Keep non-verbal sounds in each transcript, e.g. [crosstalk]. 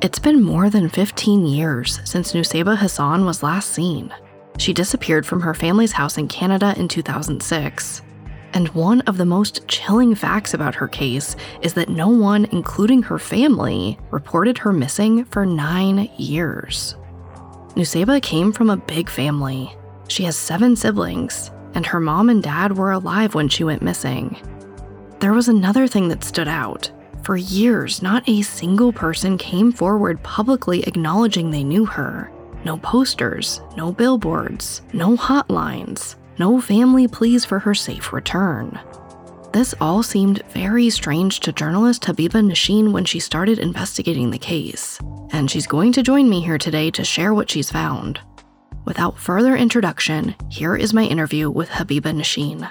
It's been more than 15 years since Nuseiba Hasan was last seen. She disappeared from her family's house in Canada in 2006. And one of the most chilling facts about her case is that no one, including her family, reported her missing for nine years. Nuseiba came from a big family. She has seven siblings, and her mom and dad were alive when she went missing. There was another thing that stood out. For years, not a single person came forward publicly acknowledging they knew her. No posters, no billboards, no hotlines, no family pleas for her safe return. This all seemed very strange to journalist Habiba Nosheen when she started investigating the case, and she's going to join me here today to share what she's found. Without further introduction, here is my interview with Habiba Nosheen.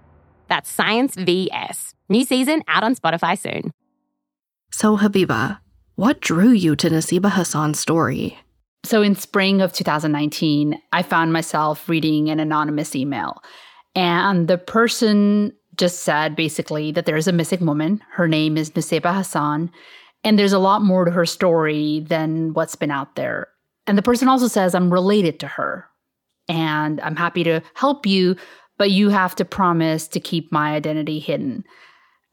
That's Science VS. New season out on Spotify soon. So, Habiba, what drew you to Nuseiba Hasan's story? So, in spring of 2019, I found myself reading an anonymous email. And the person just said basically that there's a missing woman. Her name is Nuseiba Hasan. And there's a lot more to her story than what's been out there. And the person also says, I'm related to her. And I'm happy to help you, but you have to promise to keep my identity hidden.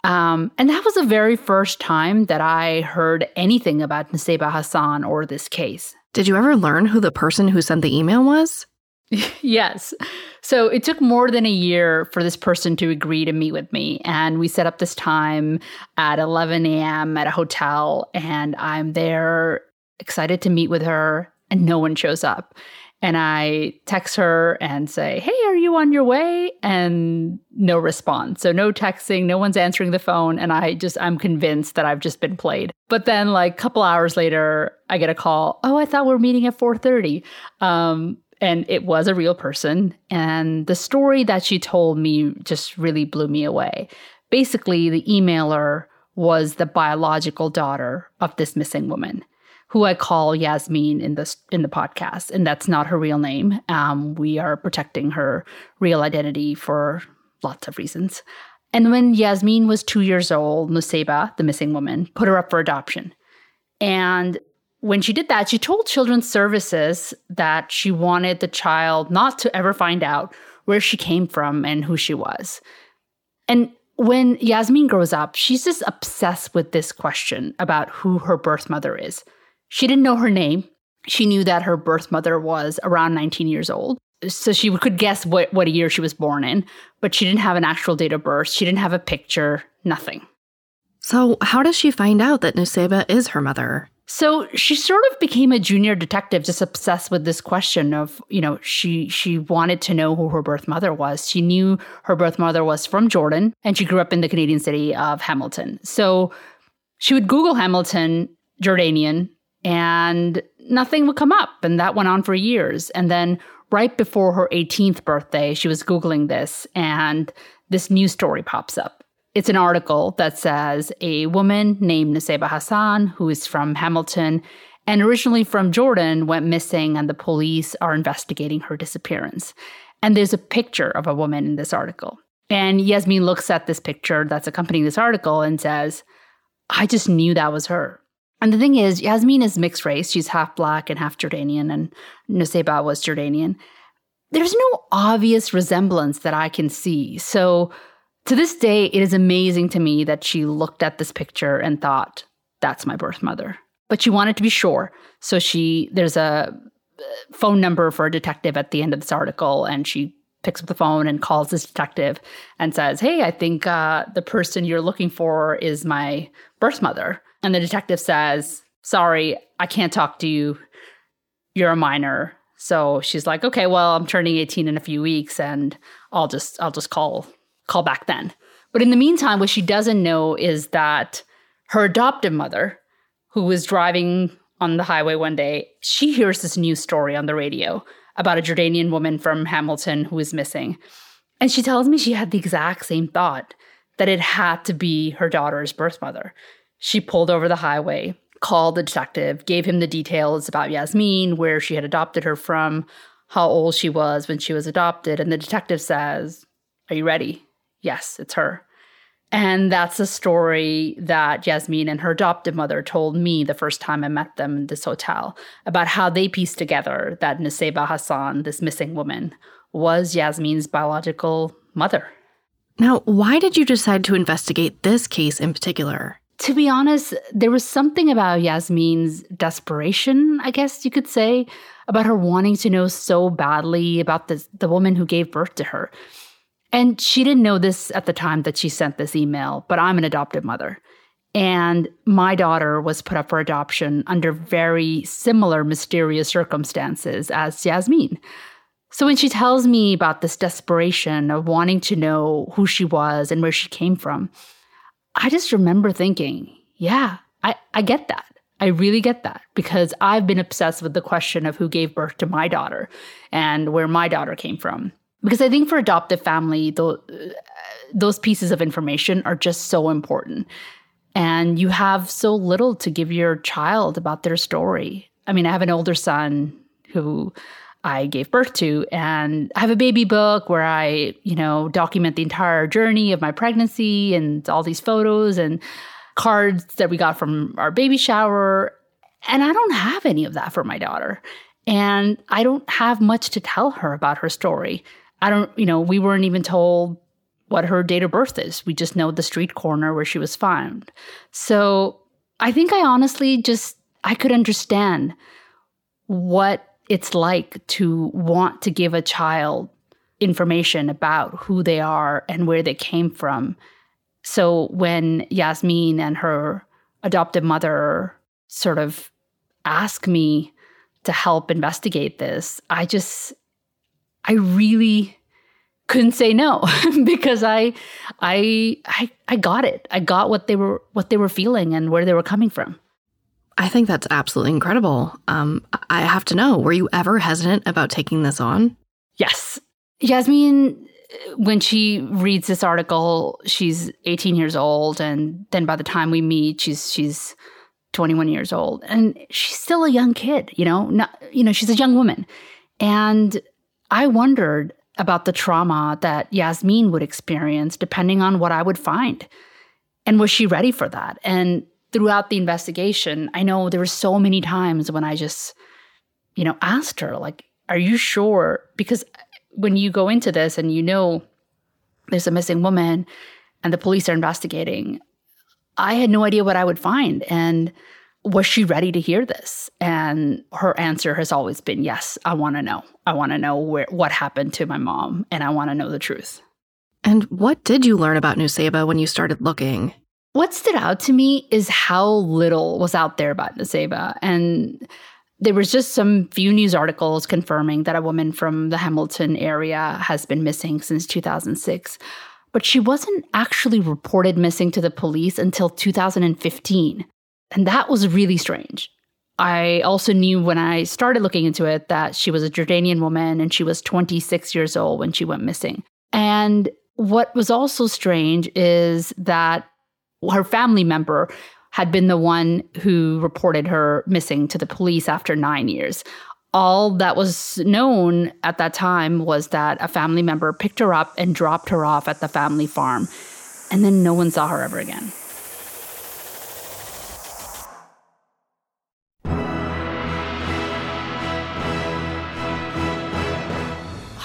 Um, and that was the very first time that I heard anything about Nuseiba Hasan or this case. Did you ever learn who the person who sent the email was? [laughs] yes. So it took more than a year for this person to agree to meet with me. And we set up this time at 11 a.m. at a hotel. And I'm there excited to meet with her, and no one shows up and I text her and say, Hey, are you on your way? And no response. So no texting, no one's answering the phone. And I just, I'm convinced that I've just been played. But then like a couple hours later, I get a call. Oh, I thought we are meeting at 430. Um, and it was a real person. And the story that she told me just really blew me away. Basically, the emailer was the biological daughter of this missing woman who I call Yasmin in this in the podcast, and that's not her real name. Um, we are protecting her real identity for lots of reasons. And when Yasmin was two years old, Nuseiba, the missing woman, put her up for adoption. And when she did that, she told Children's Services that she wanted the child not to ever find out where she came from and who she was. And when Yasmin grows up, she's just obsessed with this question about who her birth mother is. She didn't know her name. She knew that her birth mother was around 19 years old. So she could guess what, what year she was born in, but she didn't have an actual date of birth. She didn't have a picture, nothing. So, how does she find out that Nuseiba is her mother? So she sort of became a junior detective, just obsessed with this question of, you know, she she wanted to know who her birth mother was. She knew her birth mother was from Jordan, and she grew up in the Canadian city of Hamilton. So she would Google Hamilton Jordanian and nothing would come up. And that went on for years. And then right before her 18th birthday, she was Googling this, and this news story pops up. It's an article that says a woman named Nuseiba Hasan, who is from Hamilton, and originally from Jordan, went missing, and the police are investigating her disappearance. And there's a picture of a woman in this article. And Yasmin looks at this picture that's accompanying this article and says, I just knew that was her. And the thing is, Yasmin is mixed race. She's half black and half Jordanian, and Nuseiba was Jordanian. There's no obvious resemblance that I can see. So to this day, it is amazing to me that she looked at this picture and thought, that's my birth mother. But she wanted to be sure. So she, there's a uh, phone number for a detective at the end of this article, and she picks up the phone and calls this detective and says, Hey, I think uh, the person you're looking for is my birth mother. And the detective says, Sorry, I can't talk to you. You're a minor. So she's like, Okay, well, I'm turning 18 in a few weeks and I'll just I'll just call call back then. But in the meantime, what she doesn't know is that her adoptive mother, who was driving on the highway one day, she hears this news story on the radio about a Jordanian woman from Hamilton who is missing. And she tells me she had the exact same thought that it had to be her daughter's birth mother. She pulled over the highway, called the detective, gave him the details about Yasmin, where she had adopted her from, how old she was when she was adopted. And the detective says, Are you ready? Yes, it's her. And that's a story that Yasmin and her adoptive mother told me the first time I met them in this hotel about how they pieced together that Nuseiba Hasan, this missing woman, was Yasmin's biological mother. Now, why did you decide to investigate this case in particular? To be honest, there was something about Yasmin's desperation, I guess you could say, about her wanting to know so badly about the, the woman who gave birth to her. And she didn't know this at the time that she sent this email, but I'm an adoptive mother. And my daughter was put up for adoption under very similar mysterious circumstances as Yasmin. So when she tells me about this desperation of wanting to know who she was and where she came from, I just remember thinking, yeah, I, I get that. I really get that because I've been obsessed with the question of who gave birth to my daughter and where my daughter came from because I think for adoptive family, the, uh, those pieces of information are just so important. And you have so little to give your child about their story. I mean, I have an older son who I gave birth to, and I have a baby book where I, you know, document the entire journey of my pregnancy and all these photos and cards that we got from our baby shower. And I don't have any of that for my daughter. And I don't have much to tell her about her story. I don't, you know, we weren't even told what her date of birth is. We just know the street corner where she was found. So I think I honestly just, I could understand what it's like to want to give a child information about who they are and where they came from. So when Yasmin and her adoptive mother sort of ask me to help investigate this, I just, I really couldn't say no [laughs] because I, I, I, I got it. I got what they were, what they were feeling and where they were coming from. I think that's absolutely incredible. Um, I have to know, were you ever hesitant about taking this on? Yes. Yasmin, when she reads this article, she's 18 years old. And then by the time we meet, she's, she's 21 years old and she's still a young kid, you know, not, you know, she's a young woman. And I wondered about the trauma that Yasmin would experience depending on what I would find. And was she ready for that? And throughout the investigation, I know there were so many times when I just, you know, asked her, like, are you sure? Because when you go into this and you know there's a missing woman and the police are investigating, I had no idea what I would find. And was she ready to hear this? And her answer has always been yes, I want to know. I want to know where what happened to my mom and I want to know the truth. And what did you learn about Nuseiba when you started looking? What stood out to me is how little was out there about Nuseiba. And there was just some few news articles confirming that a woman from the Hamilton area has been missing since 2006. But she wasn't actually reported missing to the police until 2015. And that was really strange. I also knew when I started looking into it that she was a Jordanian woman and she was 26 years old when she went missing. And what was also strange is that her family member had been the one who reported her missing to the police after nine years. All that was known at that time was that a family member picked her up and dropped her off at the family farm, and then no one saw her ever again.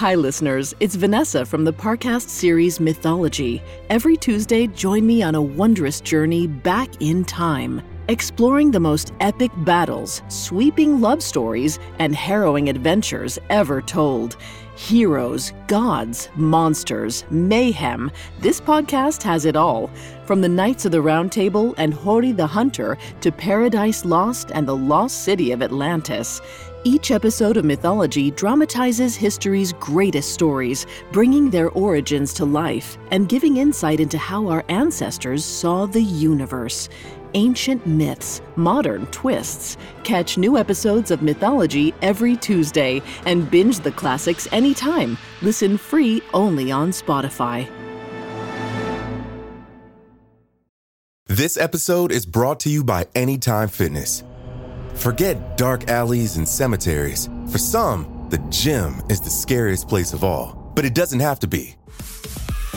Hi, listeners. It's Vanessa from the Parcast series Mythology. Every Tuesday, join me on a wondrous journey back in time, exploring the most epic battles, sweeping love stories, and harrowing adventures ever told. Heroes, gods, monsters, mayhem. This podcast has it all. From the Knights of the Round Table and Hori the Hunter to Paradise Lost and the Lost City of Atlantis. Each episode of Mythology dramatizes history's greatest stories, bringing their origins to life and giving insight into how our ancestors saw the universe. Ancient myths, modern twists. Catch new episodes of Mythology every Tuesday and binge the classics anytime. Listen free only on Spotify. This episode is brought to you by Anytime Fitness. Forget dark alleys and cemeteries. For some, the gym is the scariest place of all, but it doesn't have to be.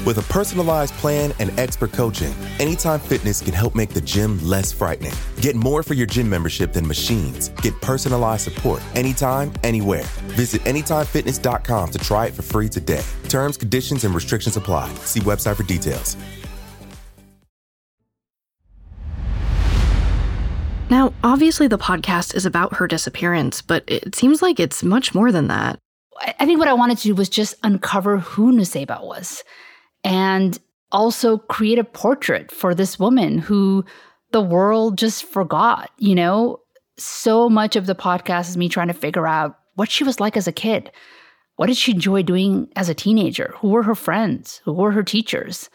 With a personalized plan and expert coaching, Anytime Fitness can help make the gym less frightening. Get more for your gym membership than machines. Get personalized support anytime, anywhere. Visit AnytimeFitness.com to try it for free today. Terms, conditions, and restrictions apply. See website for details. Now, obviously, the podcast is about her disappearance, but it seems like it's much more than that. I think what I wanted to do was just uncover who Nuseiba was and also create a portrait for this woman who the world just forgot. You know, so much of the podcast is me trying to figure out what she was like as a kid. What did she enjoy doing as a teenager? Who were her friends? Who were her teachers?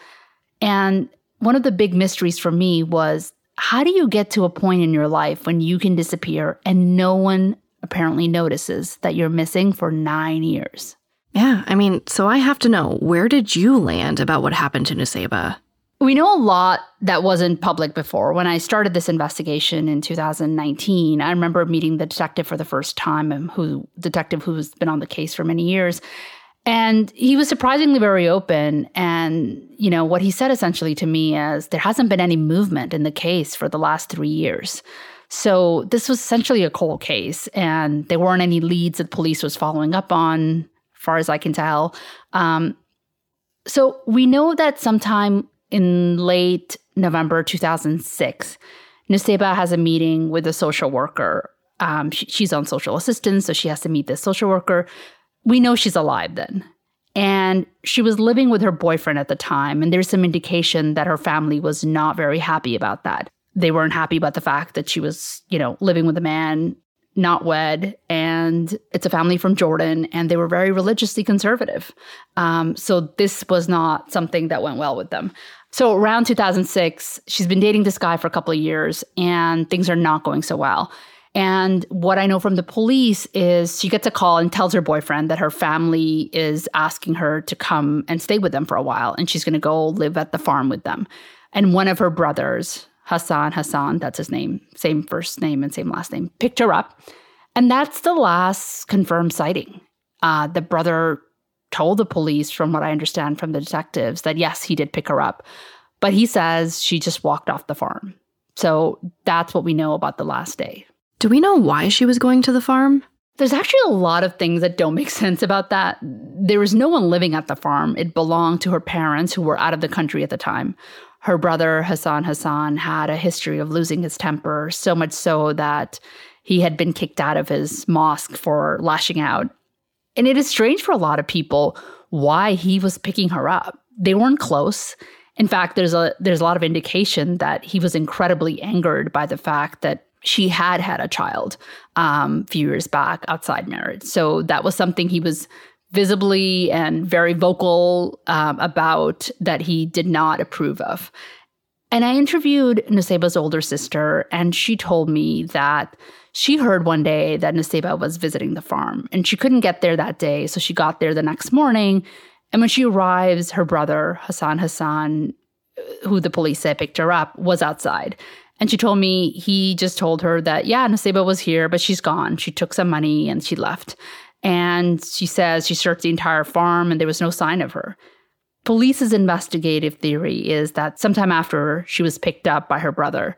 And one of the big mysteries for me was how do you get to a point in your life when you can disappear and no one apparently notices that you're missing for nine years? Yeah, I mean, so I have to know where did you land about what happened to Nuseiba? We know a lot that wasn't public before. When I started this investigation in 2019, I remember meeting the detective for the first time, um, who detective who's been on the case for many years. And he was surprisingly very open. And, you know, what he said essentially to me is there hasn't been any movement in the case for the last three years. So this was essentially a cold case, and there weren't any leads that police was following up on, far as I can tell. Um, so we know that sometime in late November 2006, Nuseiba has a meeting with a social worker. Um, she, she's on social assistance, so she has to meet this social worker we know she's alive then. And she was living with her boyfriend at the time. And there's some indication that her family was not very happy about that. They weren't happy about the fact that she was, you know, living with a man, not wed. And it's a family from Jordan. And they were very religiously conservative. Um, so this was not something that went well with them. So around 2006, she's been dating this guy for a couple of years and things are not going so well. And what I know from the police is she gets a call and tells her boyfriend that her family is asking her to come and stay with them for a while. And she's going to go live at the farm with them. And one of her brothers, Hasan, Hasan, that's his name, same first name and same last name, picked her up. And that's the last confirmed sighting. Uh, the brother told the police, from what I understand from the detectives, that yes, he did pick her up. But he says she just walked off the farm. So that's what we know about the last day. Do we know why she was going to the farm? There's actually a lot of things that don't [laughs] make sense about that. There was no one living at the farm. It belonged to her parents who were out of the country at the time. Her brother, Hasan Hasan, had a history of losing his temper, so much so that he had been kicked out of his mosque for lashing out. And it is strange for a lot of people why he was picking her up. They weren't close. In fact, there's a there's a lot of indication that he was incredibly angered by the fact that she had had a child um, a few years back outside marriage. So that was something he was visibly and very vocal um, about that he did not approve of. And I interviewed Nuseiba's older sister, and she told me that she heard one day that Nuseiba was visiting the farm, and she couldn't get there that day. So she got there the next morning. And when she arrives, her brother, Hasan Hasan, who the police said picked her up, was outside And she told me he just told her that, yeah, Nuseiba was here, but she's gone. She took some money and she left. And she says she searched the entire farm and there was no sign of her. Police's investigative theory is that sometime after she was picked up by her brother,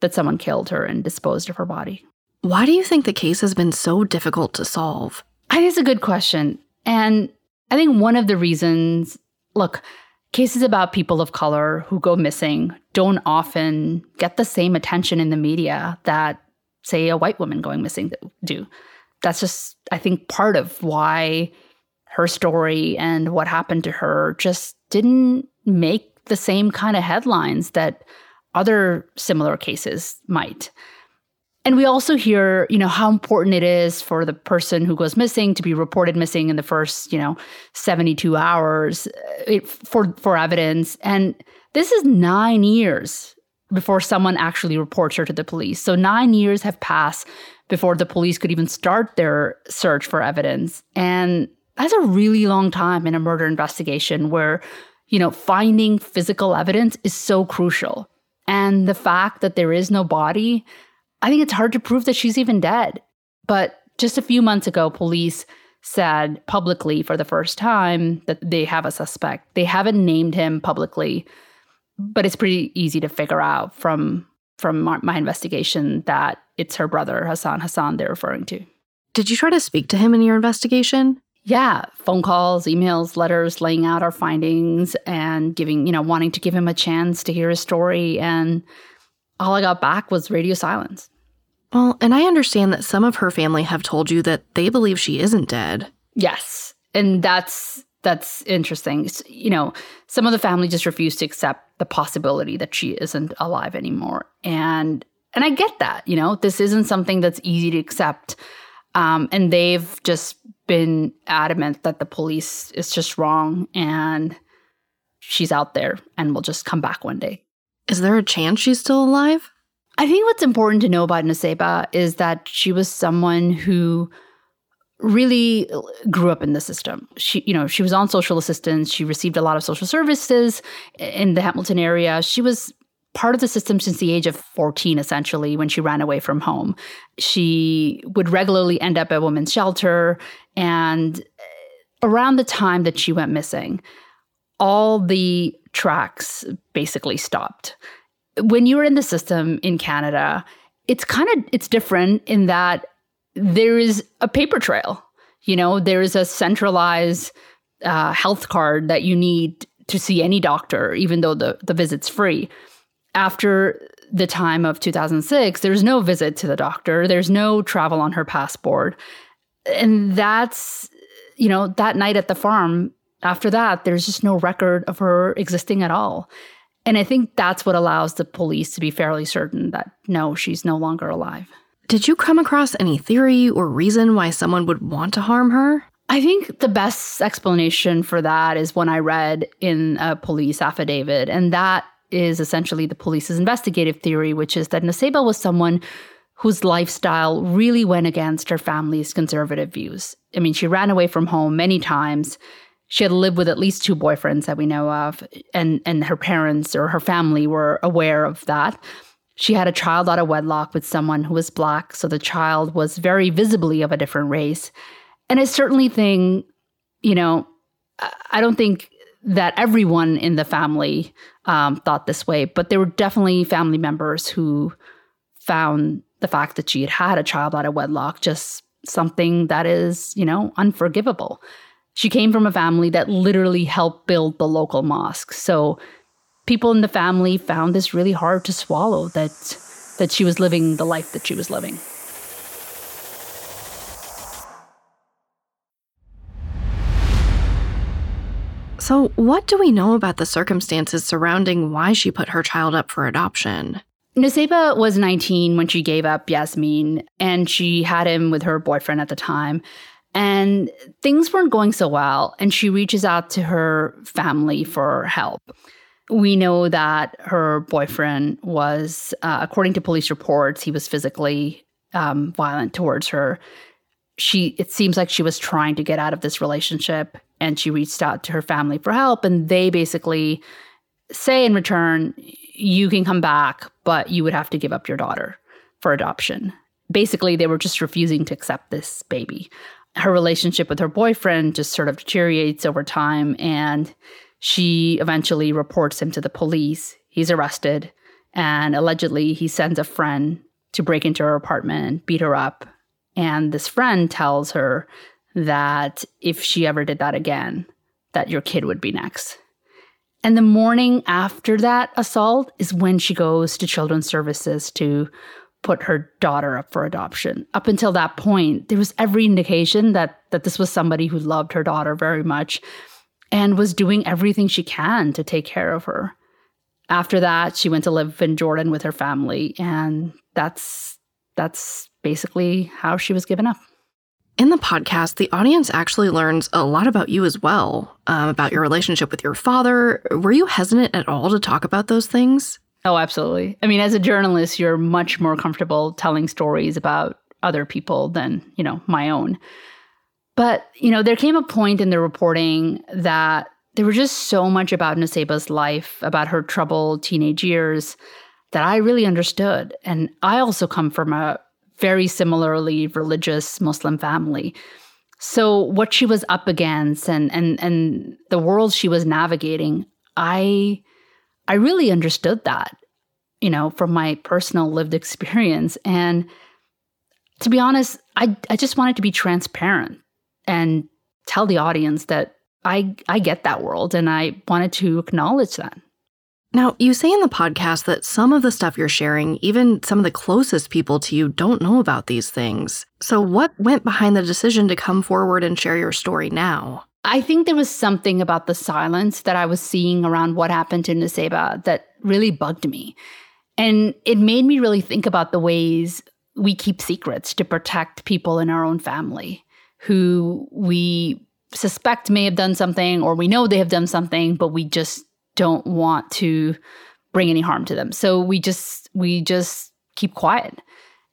that someone killed her and disposed of her body. Why do you think the case has been so difficult to solve? I think it's a good question. And I think one of the reasons, look, cases about people of color who go missing don't often get the same attention in the media that, say, a white woman going missing do. That's just, I think, part of why her story and what happened to her just didn't make the same kind of headlines that other similar cases might. And we also hear, you know, how important it is for the person who goes missing to be reported missing in the first, you know, 72 hours uh, for for evidence. And this is 9 years before someone actually reports her to the police. So 9 years have passed before the police could even start their search for evidence. And that's a really long time in a murder investigation where, you know, finding physical evidence is so crucial. And the fact that there is no body, I think it's hard to prove that she's even dead. But just a few months ago, police said publicly for the first time that they have a suspect. They haven't named him publicly, but it's pretty easy to figure out from from my investigation that it's her brother Hasan Hasan they're referring to. Did you try to speak to him in your investigation? Yeah, phone calls, emails, letters laying out our findings and giving, you know, wanting to give him a chance to hear his story. And all I got back was radio silence. Well, and I understand that some of her family have told you that they believe she isn't dead. Yes. And that's that's interesting. It's, you know, some of the family just refuse to accept the possibility that she isn't alive anymore. And and I get that, you know, this isn't something that's easy to accept. Um, and they've just been adamant that the police is just wrong and she's out there and will just come back one day. Is there a chance she's still alive? I think what's important to know about Nuseiba is that she was someone who really uh, grew up in the system. She, you know, she was on social assistance. She received a lot of social services in the Hamilton area. She was part of the system since the age of 14, essentially, when she ran away from home. She would regularly end up at women's shelter. And uh, around the time that she went missing, all the tracks basically stopped. When you're in the system in Canada, it's kind of it's different in that there is a paper trail. You know, there is a centralized uh, health card that you need to see any doctor, even though the, the visit's free after the time of 2006, there's no visit to the doctor, there's no travel on her passport. And that's, you know, that night at the farm, after that, there's just no record of her existing at all. And I think that's what allows the police to be fairly certain that no, she's no longer alive. Did you come across any theory or reason why someone would want to harm her? I think the best explanation for that is when I read in a police affidavit, and that is essentially the police's investigative theory, which is that Nuseiba was someone whose lifestyle really went against her family's conservative views. I mean, she ran away from home many times. She had lived with at least two boyfriends that we know of, and, and her parents or her family were aware of that. She had a child out of wedlock with someone who was black, so the child was very visibly of a different race. And I certainly think, you know, I don't think that everyone in the family um, thought this way, but there were definitely family members who found the fact that she had had a child out of wedlock just something that is, you know, unforgivable. She came from a family that literally helped build the local mosque. So people in the family found this really hard to swallow that that she was living the life that she was living. So, what do we know about the circumstances surrounding why she put her child up for adoption? Nuseiba was 19 when she gave up Yasmin, and she had him with her boyfriend at the time. And things weren't going so well, and she reaches out to her family for help. We know that her boyfriend was, uh, according to police reports, he was physically um, violent towards her. She, it seems like she was trying to get out of this relationship and she reached out to her family for help and they basically say in return you can come back, but you would have to give up your daughter for adoption. Basically, they were just refusing to accept this baby. Her relationship with her boyfriend just sort of deteriorates over time, and she eventually reports him to the police. He's arrested, and allegedly, he sends a friend to break into her apartment beat her up. And this friend tells her that if she ever did that again, that your kid would be next. And the morning after that assault is when she goes to children's services to put her daughter up for adoption. Up until that point, there was every indication that that this was somebody who loved her daughter very much and was doing everything she can to take care of her. After that, she went to live in Jordan with her family and that's that's basically how she was given up. In the podcast, the audience actually learns a lot about you as well, um, about your relationship with your father. Were you hesitant at all to talk about those things? Oh, absolutely. I mean, as a journalist, you're much more comfortable telling stories about other people than, you know, my own. But, you know, there came a point in the reporting that there was just so much about Nuseiba's life, about her troubled teenage years, that I really understood. And I also come from a very similarly religious Muslim family. So what she was up against and and and the world she was navigating, I I really understood that, you know, from my personal lived experience. And to be honest, I I just wanted to be transparent and tell the audience that I I get that world and I wanted to acknowledge that. Now, you say in the podcast that some of the stuff you're sharing, even some of the closest people to you, don't know about these things. So, what went behind the decision to come forward and share your story now? I think there was something about the silence that I was seeing around what happened to Nuseiba that really bugged me. And it made me really think about the ways we keep secrets to protect people in our own family who we suspect may have done something or we know they have done something, but we just don't want to bring any harm to them. So we just we just keep quiet.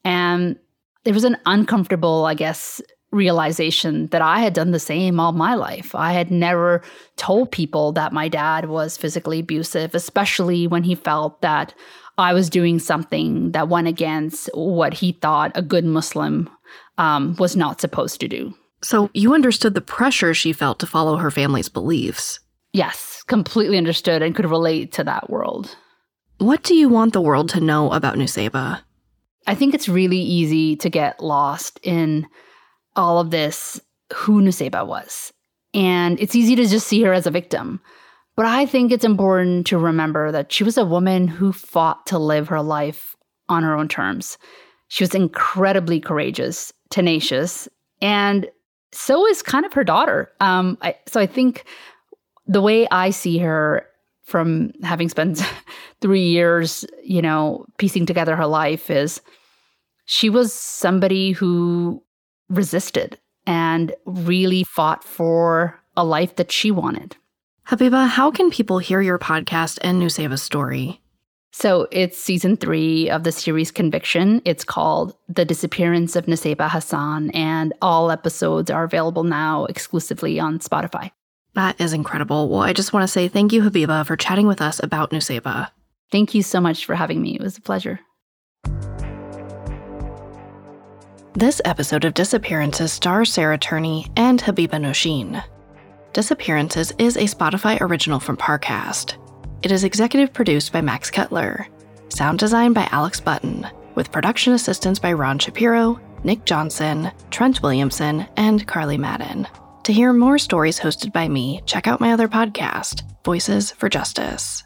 And there was an uncomfortable, I guess, realization that I had done the same all my life. I had never told people that my dad was physically abusive, especially when he felt that I was doing something that went against what he thought a good Muslim um, was not supposed to do. So you understood the pressure she felt to follow her family's beliefs. Yes, completely understood and could relate to that world. What do you want the world to know about Nuseiba? I think it's really easy to get lost in all of this who Nuseiba was. And it's easy to just see her as a victim. But I think it's important to remember that she was a woman who fought to live her life on her own terms. She was incredibly courageous, tenacious, and so is kind of her daughter. Um, I, so I think the way I see her from having spent [laughs] three years, you know, piecing together her life is she was somebody who resisted and really fought for a life that she wanted. Habiba, how can people hear your podcast and Nuseiba's story? So it's season three of the series Conviction. It's called The Disappearance of Nuseiba Hasan, and all episodes are available now exclusively on Spotify. That is incredible. Well, I just want to say thank you, Habiba, for chatting with us about Nuseiba. Thank you so much for having me. It was a pleasure. This episode of Disappearances stars Sarah Turney and Habiba Nosheen. Disappearances is a Spotify original from Parcast. It is executive produced by Max Cutler, sound design by Alex Button, with production assistance by Ron Shapiro, Nick Johnson, Trent Williamson, and Carly Madden. To hear more stories hosted by me, check out my other podcast, Voices for Justice.